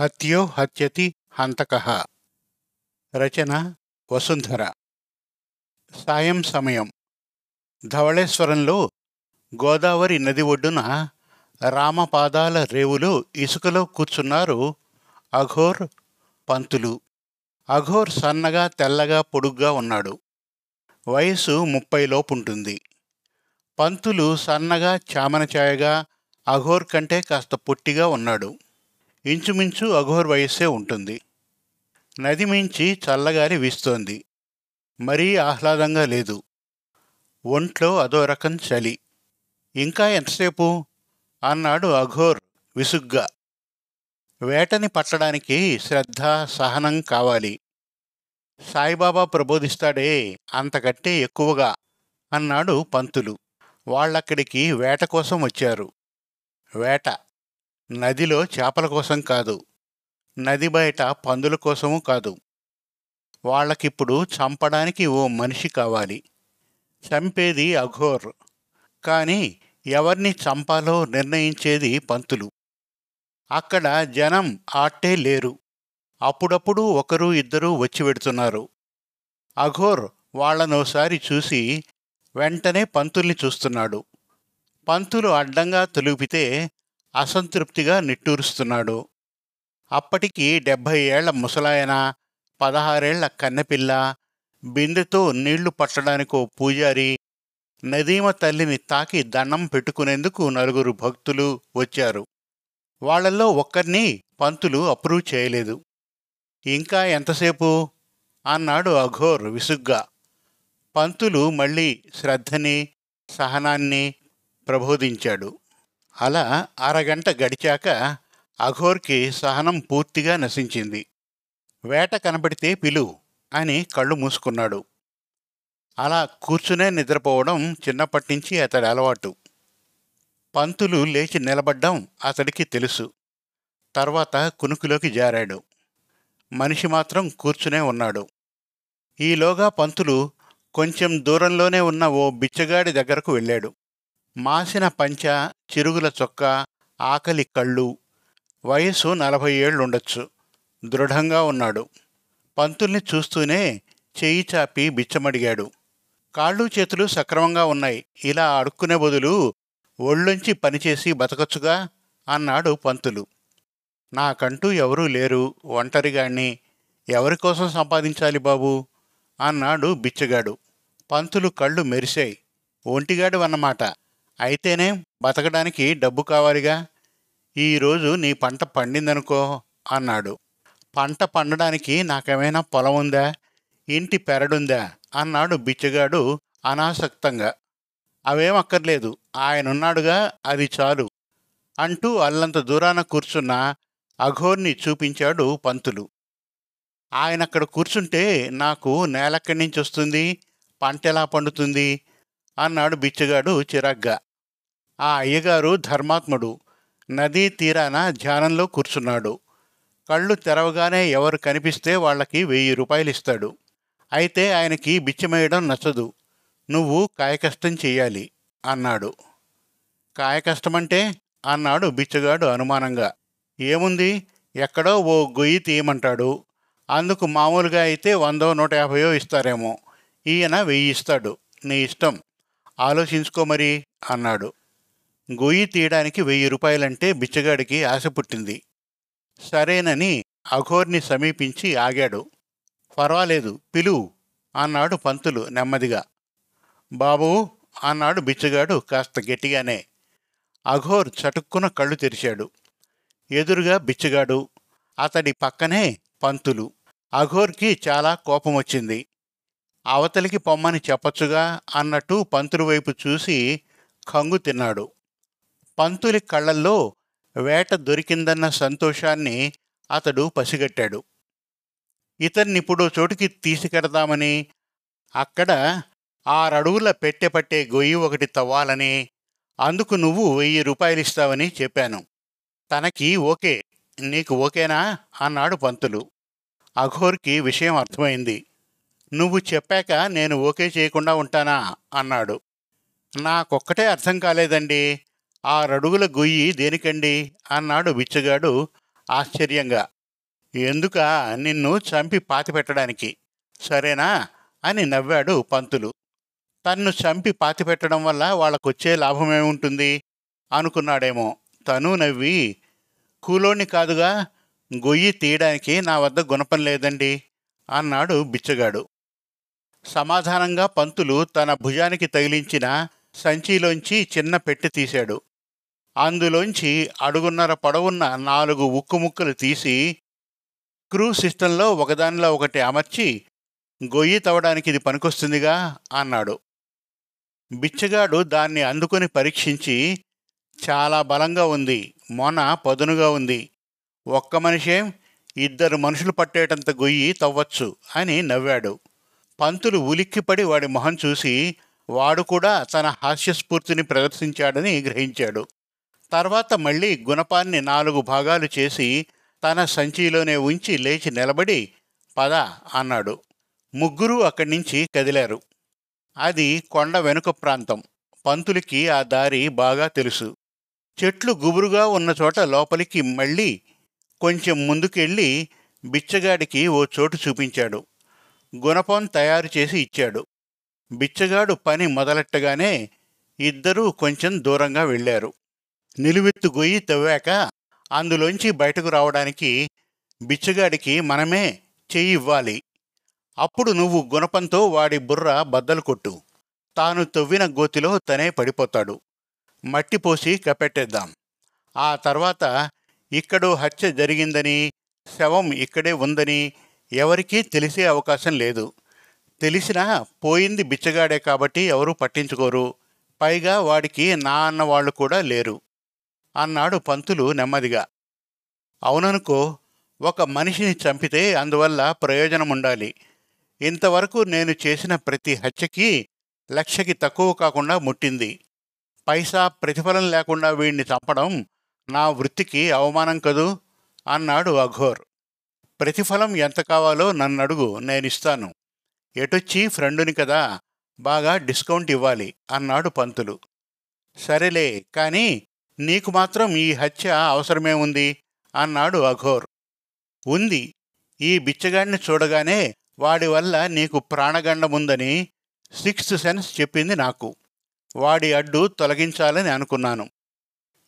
హత్యో హత్యతి హంతక. రచన వసుంధర. సాయం సమయం. ధవళేశ్వరంలో గోదావరి నది ఒడ్డున రామపాదాల రేవులో ఇసుకలో కూర్చున్నారు అఘోర్ పంతులు. అఘోర్ సన్నగా తెల్లగా పొడుగ్గా ఉన్నాడు. వయసు ముప్పైలోపుంటుంది పంతులు సన్నగా చామనచాయగా అఘోర్ కంటే కాస్త పొట్టిగా ఉన్నాడు. ఇంచుమించు అఘోర్ వయస్సే ఉంటుంది. నది మించి చల్లగాలి వీస్తోంది. మరీ ఆహ్లాదంగా లేదు. ఒంట్లో అదో రకం చలి. ఇంకా ఎంతసేపు? అన్నాడు అఘోర్ విసుగ్గా. వేటని పట్టడానికి శ్రద్ధ సహనం కావాలి. సాయిబాబా ప్రబోధిస్తాడే అంతకంటే ఎక్కువగా అన్నాడు పంతులు. వాళ్ళక్కడికి వేట కోసం వచ్చారు. వేట నదిలో చేపల కోసం కాదు నది బయట పందుల కోసము కాదు. వాళ్ళకిప్పుడు చంపడానికి ఓ మనిషి కావాలి. చంపేది అఘోర్ కానీ ఎవరిని చంపాలో నిర్ణయించేది పంతులు. అక్కడ జనం ఆట్టే లేరు. అప్పుడప్పుడు ఒకరు ఇద్దరు వచ్చి వెడుతున్నారు. అఘోర్ వాళ్ళనోసారి చూసి వెంటనే పంతుల్ని చూస్తున్నాడు. పంతులు అడ్డంగా తొలిపితే అసంతృప్తిగా నిట్టూరుస్తున్నాడు. అప్పటికి డెబ్భై ఏళ్ళ ముసలాయన పదహారేళ్ళ కన్నెపిల్ల బిందెతో నీళ్ళు పట్టడానికో పూజారి నదీమ తల్లిని తాకి దండం పెట్టుకునేందుకు నలుగురు భక్తులు వచ్చారు. వాళ్ళల్లో ఒక్కరిని పంతులు అప్రూవ్ చేయలేదు. ఇంకా ఎంతసేపు అన్నాడు అఘోర్ విసుగ్గా. పంతులు మళ్ళీ శ్రద్ధని సహనాన్ని ప్రబోధించాడు. అలా అరగంట గడిచాక అఘోర్కి సహనం పూర్తిగా నశించింది. వేట కనబడితే పిలు అని కళ్ళు మూసుకున్నాడు. అలా కూర్చునే నిద్రపోవడం చిన్నప్పటినుంచి అతడి అలవాటు. పంతులు లేచి నిలబడ్డం అతడికి తెలుసు. తర్వాత కునుకులోకి జారాడు. మనిషి మాత్రం కూర్చునే ఉన్నాడు. ఈలోగా పంతులు కొంచెం దూరంలోనే ఉన్న ఓ బిచ్చగాడి దగ్గరకు వెళ్ళాడు. మాసిన పంచ చిరుగుల చొక్క ఆకలి కళ్ళు. వయసు నలభై ఏళ్ళుండొచ్చు దృఢంగా ఉన్నాడు. పంతుల్ని చూస్తూనే చెయ్యి చాపి బిచ్చమడిగాడు. కాళ్ళు చేతులు సక్రమంగా ఉన్నాయి. ఇలా అడుక్కునే బదులు ఒళ్ళొంచి పనిచేసి బతకచ్చుగా అన్నాడు పంతులు. నాకంటూ ఎవరూ లేరు. ఒంటరిగాణ్ణి. ఎవరికోసం సంపాదించాలి బాబూ? అన్నాడు బిచ్చగాడు. పంతులు కళ్ళు మెరిశాయి. ఒంటిగాడు అన్నమాట అయితేనే బతకడానికి డబ్బు కావాలిగా. ఈరోజు నీ పంట పండిందనుకో అన్నాడు. పంట పండడానికి నాకేమైనా పొలం ఉందా? ఇంటి పెరడుందా? అన్నాడు బిచ్చగాడు అనాసక్తంగా. అవేం అక్కర్లేదు. ఆయనున్నాడుగా అది చాలు అంటూ అల్లంత దూరాన కూర్చున్న అఘోర్ని చూపించాడు పంతులు. ఆయనక్కడ కూర్చుంటే నాకు నేలెక్కడి నుంచి వస్తుంది పంట ఎలా పండుతుంది? అన్నాడు బిచ్చగాడు చిరాగ్గా. ఆ అయ్యగారు ధర్మాత్ముడు. నదీ తీరాన ధ్యానంలో కూర్చున్నాడు. కళ్ళు తెరవగానే ఎవరు కనిపిస్తే వాళ్ళకి వెయ్యి రూపాయలు ఇస్తాడు అయితే ఆయనకి బిచ్చమేయడం నచ్చదు. నువ్వు కాయకష్టం చెయ్యాలి అన్నాడు. కాయకష్టమంటే? అన్నాడు బిచ్చగాడు అనుమానంగా. ఏముంది? ఎక్కడో ఓ గొయ్యి తీయమంటాడు. అందుకు మామూలుగా అయితే వందో నూట యాభయో ఇస్తారేమో. ఈయన వెయ్యి ఇస్తాడు. నీ ఇష్టం. ఆలోచించుకో మరి అన్నాడు. గొయ్యి తీయడానికి వెయ్యి రూపాయలంటే బిచ్చగాడికి ఆశ పుట్టింది. సరేనని అఘోర్ని సమీపించి ఆగాడు. పర్వాలేదు పిలువు అన్నాడు పంతులు నెమ్మదిగా. బాబూ అన్నాడు బిచ్చగాడు కాస్త గట్టిగానే. అఘోర్ చటుక్కున కళ్ళు తెరిచాడు. ఎదురుగా బిచ్చగాడు అతడి పక్కనే పంతులు. అఘోర్కి చాలా కోపం వచ్చింది అవతలికి పొమ్మని చెప్పచ్చుగా అన్నట్టు పంతులు వైపు చూసి కంగు తిన్నాడు. పంతులి కళ్ళల్లో వేట దొరికిందన్న సంతోషాన్ని అతడు పసిగట్టాడు. ఇతన్నిప్పుడు చోటుకి తీసుకెడదామని అక్కడ ఆరడుగుల పెట్టె పట్టే గొయ్యి ఒకటి తవ్వాలని అందుకు నువ్వు వెయ్యి రూపాయలిస్తావని చెప్పాను. తనకి ఓకే నీకు ఓకేనా? అన్నాడు పంతులు. అఘోర్కి విషయం అర్థమైంది. నువ్వు చెప్పాక నేను ఓకే చేయకుండా ఉంటానా? అన్నాడు. నాకొక్కటే అర్థం కాలేదండి. ఆరడుగుల గొయ్యి దేనికండి? అన్నాడు బిచ్చగాడు ఆశ్చర్యంగా. ఎందుక నిన్ను చంపి పాతిపెట్టడానికి సరేనా? అని నవ్వాడు పంతులు. తన్ను చంపి పాతిపెట్టడం వల్ల వాళ్ళకొచ్చే లాభమేముంటుంది? అనుకున్నాడేమో. తను నవ్వి కూలోని కాదుగా గొయ్యి తీయడానికి నా వద్ద గుణపం లేదండి అన్నాడు బిచ్చగాడు. సమాధానంగా పంతులు తన భుజానికి తగిలించిన సంచిలోంచి చిన్న పెట్టి తీశాడు. అందులోంచి అడుగున్నర పొడవున్న నాలుగు ఉక్కు ముక్కలు తీసి క్రూ సిస్టంలో ఒకదానిలో ఒకటి అమర్చి గొయ్యి తవ్వడానికి ఇది పనికొస్తుందిగా అన్నాడు. బిచ్చగాడు దాన్ని అందుకొని పరీక్షించి చాలా బలంగా ఉంది మొన పదునుగా ఉంది. ఒక్క మనిషేం ఇద్దరు మనుషులు పట్టేటంత గొయ్యి తవ్వచ్చు అని నవ్వాడు. పంతులు ఉలిక్కిపడి వాడి మొహం చూసి వాడు కూడా తన హాస్యస్ఫూర్తిని ప్రదర్శించాడని గ్రహించాడు. తర్వాత మళ్ళీ గుణపాన్ని నాలుగు భాగాలు చేసి తన సంచిలోనే ఉంచి లేచి నిలబడి పద అన్నాడు. ముగ్గురు అక్కడి నుంచి కదిలారు. అది కొండ వెనుక ప్రాంతం. పంతులకి ఆ దారి బాగా తెలుసు. చెట్లు గుబురుగా ఉన్న చోట లోపలికి మళ్ళీ కొంచెం ముందుకెళ్ళి బిచ్చగాడికి ఓ చోటు చూపించాడు. గుణపం తయారు చేసి ఇచ్చాడు. బిచ్చగాడు పని మొదలెట్టగానే ఇద్దరూ కొంచెం దూరంగా వెళ్ళారు. నిలువెత్తు గొయ్యి తవ్వాక అందులోంచి బయటకు రావడానికి బిచ్చగాడికి మనమే చెయ్యి ఇవ్వాలి. అప్పుడు నువ్వు గుణపంతో వాడి బుర్ర బద్దలు కొట్టు. తాను తవ్విన గోతిలో తనే పడిపోతాడు. మట్టి పోసి కపెట్టేద్దాం ఆ తర్వాత ఇక్కడో హత్య జరిగిందని శవం ఇక్కడే ఉందని ఎవరికీ తెలిసే అవకాశం లేదు. తెలిసినా పోయింది బిచ్చగాడే కాబట్టి ఎవరూ పట్టించుకోరు. పైగా వాడికి నా అన్న వాళ్ళు కూడా లేరు. అన్నాడు పంతులు నెమ్మదిగా. అవుననుకో ఒక మనిషిని చంపితే అందువల్ల ప్రయోజనం ఉండాలి ఇంతవరకు నేను చేసిన ప్రతి హత్యకి లక్షకి తక్కువ కాకుండా ముట్టింది. పైసా ప్రతిఫలం లేకుండా వీణ్ణి చంపడం నా వృత్తికి అవమానం కదూ? అన్నాడు అఘోర్. ప్రతిఫలం ఎంత కావాలో నన్నడుగు నేనిస్తాను. ఎటొచ్చి ఫ్రెండుని కదా బాగా డిస్కౌంట్ ఇవ్వాలి అన్నాడు పంతులు. సరేలే కానీ నీకు మాత్రం ఈ హత్య అవసరమే ఉంది అన్నాడు అఘోర్. ఉంది. ఈ బిచ్చగాడిని చూడగానే వాడి వల్ల నీకు ప్రాణగండముందని సిక్స్త్ సెన్స్ చెప్పింది నాకు. వాడి అడ్డు తొలగించాలని అనుకున్నాను.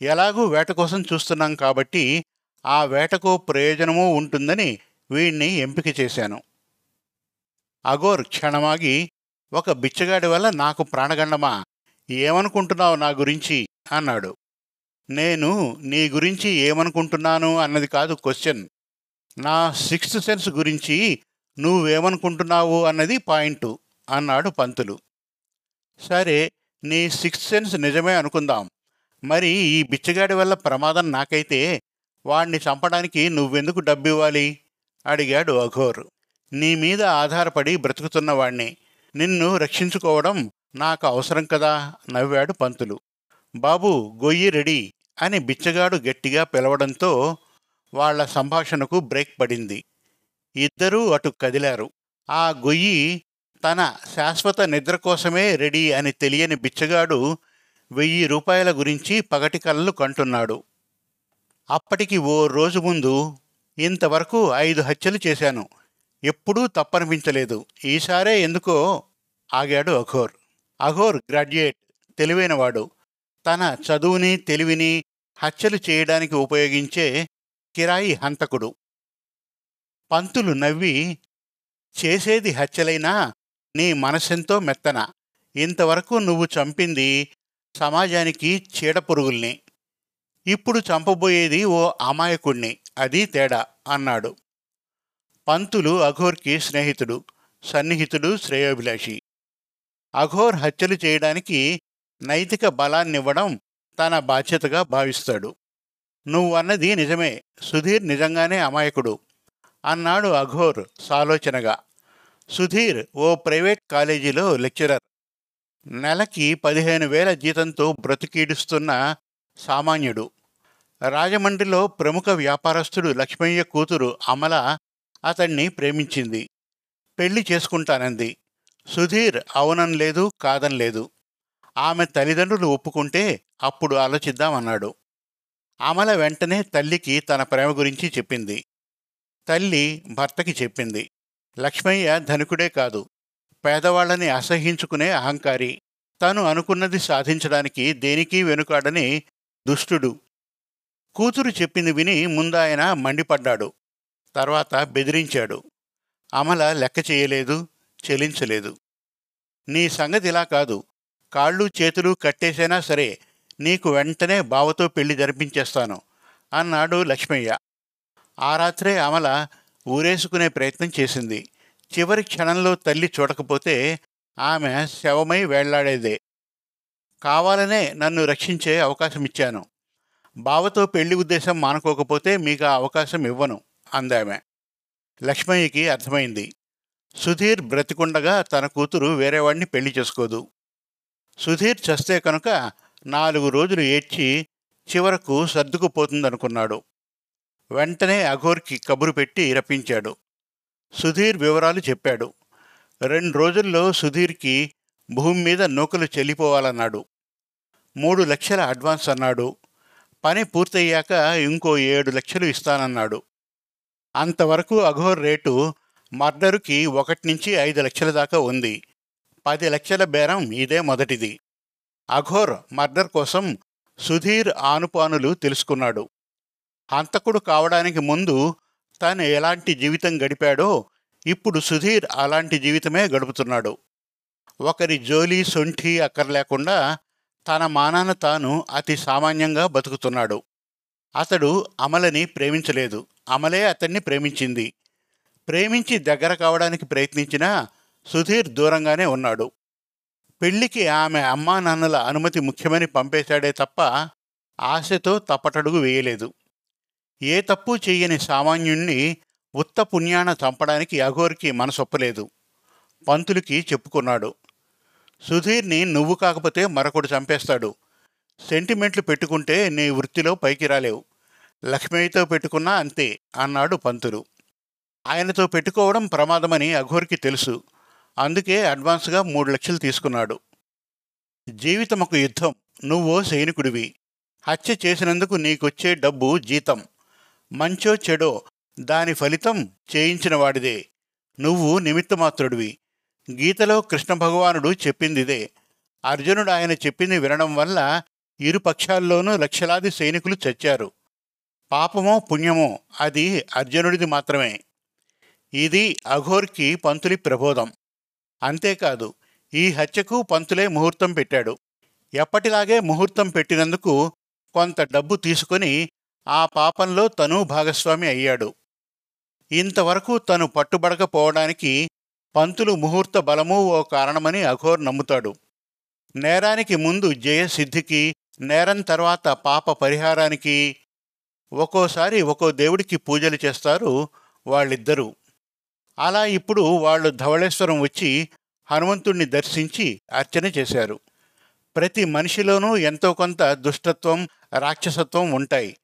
ఎలాగూ వేట కోసం చూస్తున్నాం కాబట్టి ఆ వేటకు ప్రయోజనమూ ఉంటుందని వీణ్ణి ఎంపిక చేశాను. అఘోర్ క్షణమాగి ఒక బిచ్చగాడి వల్ల నాకు ప్రాణగండమా? ఏమనుకుంటున్నావు నా గురించి? అన్నాడు. నేను నీ గురించి ఏమనుకుంటున్నాను అన్నది కాదు క్వశ్చన్ నా సిక్స్త్ సెన్స్ గురించి నువ్వేమనుకుంటున్నావు అన్నది పాయింట్ అన్నాడు పంతులు. సరే నీ సిక్స్త్ సెన్స్ నిజమే అనుకుందాం. మరి ఈ బిచ్చగాడి వల్ల ప్రమాదం నాకైతే వాణ్ణి చంపడానికి నువ్వెందుకు డబ్బివ్వాలి? అడిగాడు అఘోర్. నీ మీద ఆధారపడి బ్రతుకుతున్నవాణ్ణి నిన్ను రక్షించుకోవడం నాకు అవసరం కదా? నవ్వాడు పంతులు. బాబు గొయ్యి రెడీ. అని బిచ్చగాడు గట్టిగా పిలవడంతో వాళ్ళ సంభాషణకు బ్రేక్ పడింది. ఇద్దరూ అటు కదిలారు. ఆ గొయ్యి తన శాశ్వత నిద్ర కోసమే రెడీ అని తెలియని బిచ్చగాడు వెయ్యి రూపాయల గురించి పగటి కలలు కంటున్నాడు. అప్పటికి ఓ రోజు ముందు ఇంతవరకు ఐదు హత్యలు చేశాను. ఎప్పుడూ తప్పనిపించలేదు. ఈసారే ఎందుకో ఆగాడు అఘోర్. అఘోర్ గ్రాడ్యుయేట్ తెలివైనవాడు. తన చదువుని తెలివిని హత్యలు చేయడానికి ఉపయోగించే కిరాయి హంతకుడు. పంతులు నవ్వి చేసేది హత్యలైనా నీ మనసెంతో మెత్తన. ఇంతవరకు నువ్వు చంపింది సమాజానికి చీడపురుగుల్ని. ఇప్పుడు చంపబోయేది ఓ అమాయకుణ్ణి. అది తేడా అన్నాడు. పంతులు అఘోర్కి స్నేహితుడు సన్నిహితుడు శ్రేయోభిలాషి. అఘోర్ హత్యలు చేయడానికి నైతిక బలాన్నివ్వడం తన బాధ్యతగా భావిస్తాడు. నువ్వన్నది నిజమే. సుధీర్ నిజంగానే అమాయకుడు. అన్నాడు అఘోర్ సాలోచనగా. సుధీర్ ఓ ప్రైవేట్ కాలేజీలో లెక్చరర్. నెలకి పదిహేను వేల జీతంతో బ్రతికీడుస్తున్న సామాన్యుడు. రాజమండ్రిలో ప్రముఖ వ్యాపారస్తుడు లక్ష్మయ్య కూతురు అమల అతణ్ణి ప్రేమించింది. పెళ్ళి చేసుకుంటానంది. సుధీర్ అవునం లేదు కాదం లేదు ఆమె తల్లిదండ్రులు ఒప్పుకుంటే అప్పుడు ఆలోచిద్దామన్నాడు. అమల వెంటనే తల్లికి తన ప్రేమ గురించి చెప్పింది. తల్లి భర్తకి చెప్పింది. లక్ష్మయ్య ధనికుడే కాదు. పేదవాళ్ళని అసహించుకునే అహంకారి. తను అనుకున్నది సాధించడానికి దేనికీ వెనుకాడని దుష్టుడు. కూతురు చెప్పింది విని ముందాయన మండిపడ్డాడు. తర్వాత బెదిరించాడు. అమల లెక్క చేయలేదు చెలించలేదు. నీ సంగతి ఇలా కాదు. కాళ్ళు చేతులు కట్టేసైనా సరే నీకు వెంటనే బావతో పెళ్ళి జరిపించేస్తాను అన్నాడు లక్ష్మయ్య. ఆ రాత్రే అమల ఊరేసుకునే ప్రయత్నం చేసింది. చివరి క్షణంలో తల్లి చూడకపోతే ఆమె శవమై వేళ్ళాడేదే. కావాలనే నన్ను రక్షించే అవకాశం ఇచ్చాను. బావతో పెళ్ళి ఉద్దేశం మానుకోకపోతే మీకు ఆ అవకాశం ఇవ్వను అందామె. లక్ష్మయ్యకి అర్థమైంది. సుధీర్ బ్రతికుండగా తన కూతురు వేరేవాడిని పెళ్ళి చేసుకోదు. సుధీర్ చస్తే కనుక నాలుగు రోజులు ఏడ్చి చివరకు సర్దుకుపోతుందనుకున్నాడు. వెంటనే అఘోర్కి కబురు పెట్టి రప్పించాడు. సుధీర్ వివరాలు చెప్పాడు. రెండు రోజుల్లో సుధీర్కి భూమి మీద నూకలు చెల్లిపోవాలన్నాడు. మూడు లక్షల అడ్వాన్స్ అన్నాడు. పని పూర్తయ్యాక ఇంకో ఏడు లక్షలు ఇస్తానన్నాడు. అంతవరకు అఘోర్ రేటు మర్డరుకి ఒకటి నుంచి ఐదు లక్షల దాకా ఉంది. పది లక్షల బేరం ఇదే మొదటిది. అఘోర్ మర్డర్ కోసం సుధీర్ ఆనుపానులు తెలుసుకున్నాడు. హంతకుడు కావడానికి ముందు తాను ఎలాంటి జీవితం గడిపాడో ఇప్పుడు సుధీర్ అలాంటి జీవితమే గడుపుతున్నాడు. ఒకరి జోలి సొంఠి అక్కర్లేకుండా తన మానాన తాను అతి సామాన్యంగా బతుకుతున్నాడు. అతడు అమలని ప్రేమించలేదు. అమలే అతన్ని ప్రేమించింది. ప్రేమించి దగ్గర కావడానికి ప్రయత్నించినా సుధీర్ దూరంగానే ఉన్నాడు. పెళ్ళికి ఆమె అమ్మా నాన్నల అనుమతి ముఖ్యమని పంపేశాడే తప్ప ఆశతో తప్పటడుగు వేయలేదు. ఏ తప్పు చెయ్యని సామాన్యుణ్ణి ఉత్త పుణ్యాన చంపడానికి అఘోర్కి మనసొప్పలేదు. పంతులకి చెప్పుకున్నాడు. సుధీర్ని నువ్వు కాకపోతే మరొకడు చంపేస్తాడు. సెంటిమెంట్లు పెట్టుకుంటే నీ వృత్తిలో పైకి రాలేవు. లక్ష్మయ్యతో పెట్టుకున్నా అంతే అన్నాడు పంతులు. ఆయనతో పెట్టుకోవడం ప్రమాదమని అఘోర్కి తెలుసు. అందుకే అడ్వాన్స్గా మూడు లక్షలు తీసుకున్నాడు. జీవితం ఒక యుద్ధం. నువ్వో సైనికుడివి. హత్య చేసినందుకు నీకొచ్చే డబ్బు జీతం. మంచో చెడో దాని ఫలితం చేయించిన వాడిదే. నువ్వు నిమిత్తమాత్రుడివి. గీతలో కృష్ణ భగవానుడు చెప్పిందిదే. అర్జునుడు ఆయన చెప్పింది వినడం వల్ల ఇరు పక్షాల్లోనూ లక్షలాది సైనికులు చచ్చారు. పాపమో పుణ్యమో అది అర్జునుడిది మాత్రమే. ఇది అఘోర్కి పంతులి ప్రబోధం. అంతేకాదు ఈ హత్యకు పంతులే ముహూర్తం పెట్టాడు. ఎప్పటిలాగే ముహూర్తం పెట్టినందుకు కొంత డబ్బు తీసుకొని ఆ పాపంలో తను భాగస్వామి అయ్యాడు. ఇంతవరకు తను పట్టుబడకపోవడానికి పంతులు ముహూర్త బలము ఓ కారణమని అఘోర్ నమ్ముతాడు. నేరానికి ముందు జయసిద్ధికి నేరం తర్వాత పాప పరిహారానికి ఒక్కోసారి ఒక్కో దేవుడికి పూజలు చేస్తారు వాళ్ళిద్దరూ. అలా ఇప్పుడు వాళ్ళు ధవళేశ్వరం వచ్చి హనుమంతుణ్ణి దర్శించి అర్చన చేశారు. ప్రతి మనిషిలోనూ ఎంతో కొంత దుష్టత్వం రాక్షసత్వం ఉంటాయి.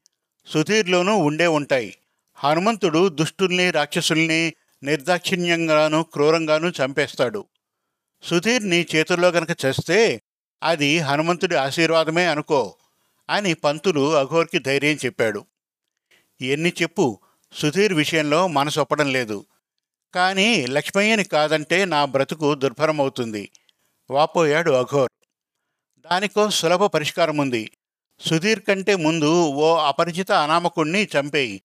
సుధీర్లోనూ ఉండే ఉంటాయి. హనుమంతుడు దుష్టుల్ని రాక్షసుల్ని నిర్దాక్షిణ్యంగానూ క్రూరంగానూ చంపేస్తాడు. సుధీర్ని చేతుల్లో గనక చేస్తే అది హనుమంతుడి ఆశీర్వాదమే అనుకో అని పంతులు అఘోర్కి ధైర్యం చెప్పాడు. ఎన్ని చెప్పు సుధీర్ విషయంలో మనసొప్పడం లేదు. కానీ లక్ష్మయ్యని కాదంటే నా బ్రతుకు దుర్భరమవుతుంది. వాపోయాడు అఘోర్. దానికో సులభ పరిష్కారం ఉంది సుధీర్ కంటే ముందు ఓ అపరిచిత అనామకుణ్ణి చంపేయి.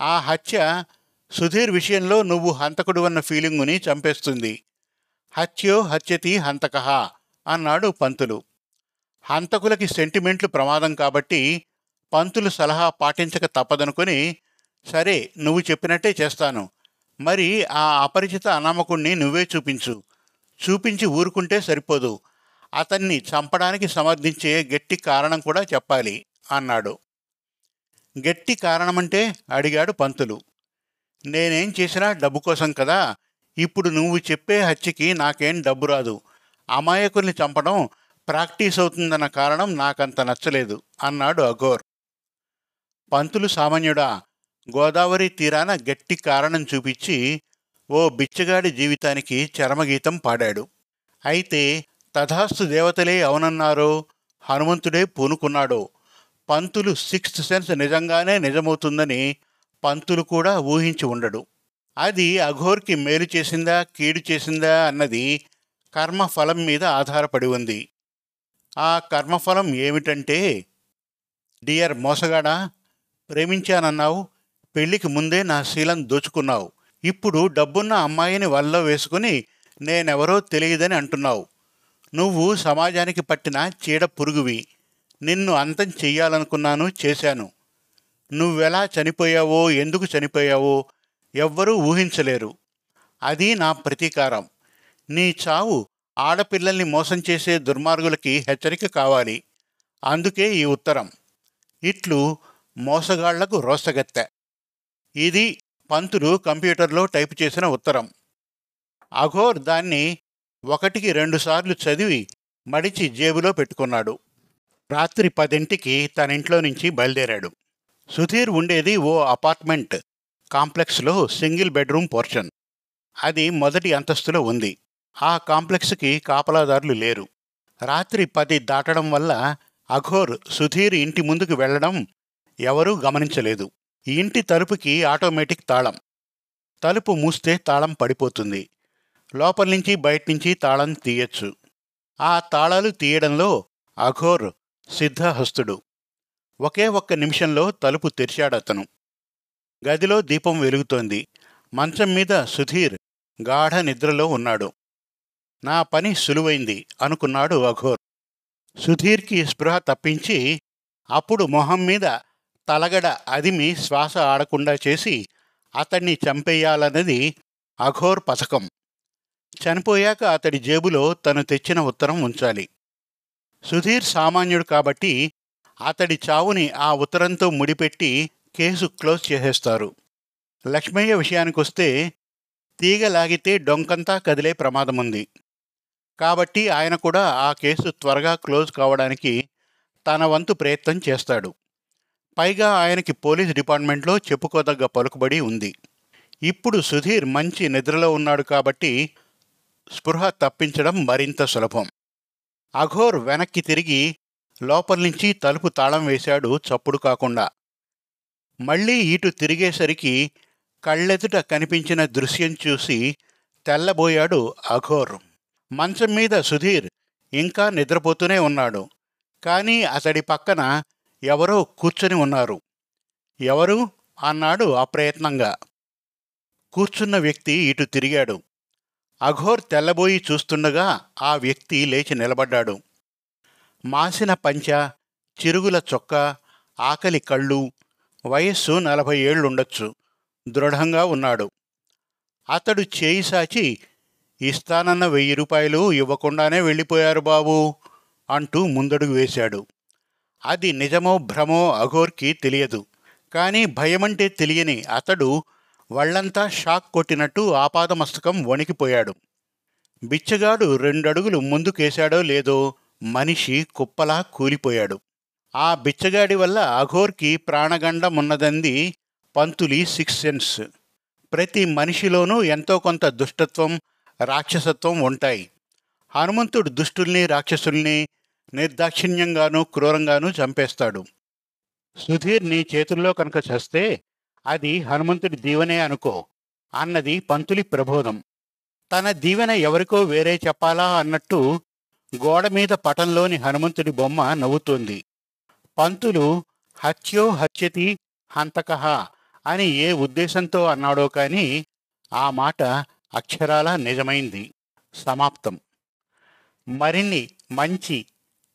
ఆ హత్య సుధీర్ విషయంలో నువ్వు హంతకుడువన్న ఫీలింగుని చంపేస్తుంది. హత్యో హత్యతి హంతకహ అన్నాడు పంతులు. హంతకులకి సెంటిమెంట్లు ప్రమాదం కాబట్టి పంతులు సలహా పాటించక తప్పదనుకొని సరే నువ్వు చెప్పినట్టే చేస్తాను. మరి ఆ అపరిచిత అనామకుణ్ణి నువ్వే చూపించు. చూపించి ఊరుకుంటే సరిపోదు. అతన్ని చంపడానికి సమర్థించే గట్టి కారణం కూడా చెప్పాలి అన్నాడు. గట్టి కారణమంటే అడిగాడు పంతులు. నేనేం చేసినా డబ్బు కోసం కదా ఇప్పుడు నువ్వు చెప్పే హత్యకి నాకేం డబ్బు రాదు. అమాయకుల్ని చంపడం ప్రాక్టీస్ అవుతుందన్న కారణం నాకంత నచ్చలేదు అన్నాడు అఘోర్. పంతులు సామాన్యుడా గోదావరి తీరాన గట్టి కారణం చూపించి ఓ బిచ్చగాడి జీవితానికి చరమగీతం పాడాడు. అయితే తథాస్తు దేవతలే అవునన్నారో హనుమంతుడే పూనుకున్నాడో పంతులు సిక్స్త్ సెన్స్ నిజంగానే నిజమవుతుందని పంతులు కూడా ఊహించి ఉండడు. అది అఘోర్కి మేలు చేసిందా కీడు చేసిందా అన్నది కర్మఫలం మీద ఆధారపడి ఉంది. ఆ కర్మఫలం ఏమిటంటే డియర్ మోసగాడా ప్రేమించానన్నావు పెళ్ళికి ముందే నా శీలం దోచుకున్నావు. ఇప్పుడు డబ్బున్న అమ్మాయిని వల్ల వేసుకుని నేనెవరో తెలియదని అంటున్నావు. నువ్వు సమాజానికి పట్టిన చీడ పురుగువి. నిన్ను అంతం చెయ్యాలనుకున్నాను చేశాను. నువ్వెలా చనిపోయావో ఎందుకు చనిపోయావో ఎవ్వరూ ఊహించలేరు. అది నా ప్రతీకారం. నీ చావు ఆడపిల్లల్ని మోసం చేసే దుర్మార్గులకి హెచ్చరిక కావాలి. అందుకే ఈ ఉత్తరం. ఇట్లు మోసగాళ్ళకు రోసగత్తె. ఇది పంతులు కంప్యూటర్లో టైప్ చేసిన ఉత్తరం. అఘోర్ దాన్ని ఒకటికి రెండుసార్లు చదివి మడిచి జేబులో పెట్టుకున్నాడు. రాత్రి పదింటికి తన ఇంట్లో నుంచి బయలుదేరాడు. సుధీర్ ఉండేది ఓ అపార్ట్మెంట్ కాంప్లెక్స్లో సింగిల్ బెడ్రూమ్ పోర్షన్. అది మొదటి అంతస్తులో ఉంది. ఆ కాంప్లెక్స్కి కాపలాదారులు లేరు. రాత్రి పది దాటడం వల్ల అఘోర్ సుధీర్ ఇంటి ముందుకు వెళ్ళడం ఎవరూ గమనించలేదు. ఈ ఇంటి తలుపుకి ఆటోమేటిక్ తాళం. తలుపు మూస్తే తాళం పడిపోతుంది. లోపల నుంచి బయట నుంచి తాళం తీయచ్చు. ఆ తాళాలు తీయడంలో అఘోర్ సిద్ధహస్తుడు. ఒకే ఒక్క నిమిషంలో తలుపు తెరిచాడతను. గదిలో దీపం వెలుగుతోంది. మంచం మీద సుధీర్ గాఢ నిద్రలో ఉన్నాడు. నా పని సులువైంది అనుకున్నాడు అఘోర్. సుధీర్కి స్పృహ తప్పించి అప్పుడు మొహం మీద తలగడ అదిమి శ్వాస ఆడకుండా చేసి అతన్ని చంపేయాలన్నది అఘోర్ పథకం. చనిపోయాక అతడి జేబులో తను తెచ్చిన ఉత్తరం ఉంచాలి. సుధీర్ సామాన్యుడు కాబట్టి అతడి చావుని ఆ ఉత్తరంతో ముడిపెట్టి కేసు క్లోజ్ చేసేస్తారు. లక్ష్మయ్య విషయానికొస్తే తీగ లాగితే డొంకంతా కదిలే ప్రమాదముంది. కాబట్టి ఆయన కూడా ఆ కేసు త్వరగా క్లోజ్ కావడానికి తన వంతు ప్రయత్నం చేస్తాడు. పైగా ఆయనకి పోలీస్ డిపార్ట్మెంట్లో చెప్పుకోదగ్గ పలుకుబడి ఉంది. ఇప్పుడు సుధీర్ మంచి నిద్రలో ఉన్నాడు కాబట్టి స్పృహ తప్పించడం మరింత సులభం. అఘోర్ వెనక్కి తిరిగి లోపల నుంచి తలుపు తాళం వేశాడు చప్పుడు కాకుండా. మళ్ళీ ఇటు తిరిగేసరికి కళ్ళెదుట కనిపించిన దృశ్యం చూసి తెల్లబోయాడు అఘోర్. మంచం మీద సుధీర్ ఇంకా నిద్రపోతూనే ఉన్నాడు. కానీ అతడి పక్కన ఎవరో కూర్చొని ఉన్నారు. ఎవరు? అన్నాడు అప్రయత్నంగా. కూర్చున్న వ్యక్తి ఇటు తిరిగాడు. అఘోర్ తెల్లబోయి చూస్తుండగా ఆ వ్యక్తి లేచి నిలబడ్డాడు. మాసిన పంచ చిరుగుల చొక్క ఆకలి కళ్ళు వయస్సు నలభై ఏళ్ళుండొచ్చు దృఢంగా ఉన్నాడు. అతడు చేయి సాచి ఇస్తానన్న వెయ్యి రూపాయలు ఇవ్వకుండానే వెళ్ళిపోయారు బాబూ అంటూ ముందడుగు వేశాడు. అది నిజమో భ్రమో అఘోర్కి తెలియదు. కానీ భయమంటే తెలియని అతడు వళ్ళంతా షాక్ కొట్టినట్టు ఆపాదమస్తకం వణికిపోయాడు. బిచ్చగాడు రెండడుగులు ముందుకేశాడో లేదో మనిషి కుప్పలా కూలిపోయాడు. ఆ బిచ్చగాడి వల్ల అఘోర్కి ప్రాణగండం ఉన్నదంది పంతులి సిక్స్ సెన్స్ ప్రతి మనిషిలోనూ ఎంతో కొంత దుష్టత్వం రాక్షసత్వం ఉంటాయి. హనుమంతుడు దుష్టుల్ని రాక్షసుల్ని నిర్దాక్షిణ్యంగానూ క్రూరంగానూ చంపేస్తాడు. సుధీర్ నీ చేతుల్లో కనుక చస్తే అది హనుమంతుడి దీవెనే అనుకో అన్నది పంతులి ప్రబోధం. తన దీవెన ఎవరికో వేరే చెప్పాలా అన్నట్టు గోడ మీద పటంలోని హనుమంతుడి బొమ్మ నవ్వుతుంది. పంతులు హత్యో హత్యతి హంతకహ అని ఏ ఉద్దేశంతో అన్నాడో కాని ఆ మాట అక్షరాల నిజమైంది. సమాప్తం. మరిన్ని మంచి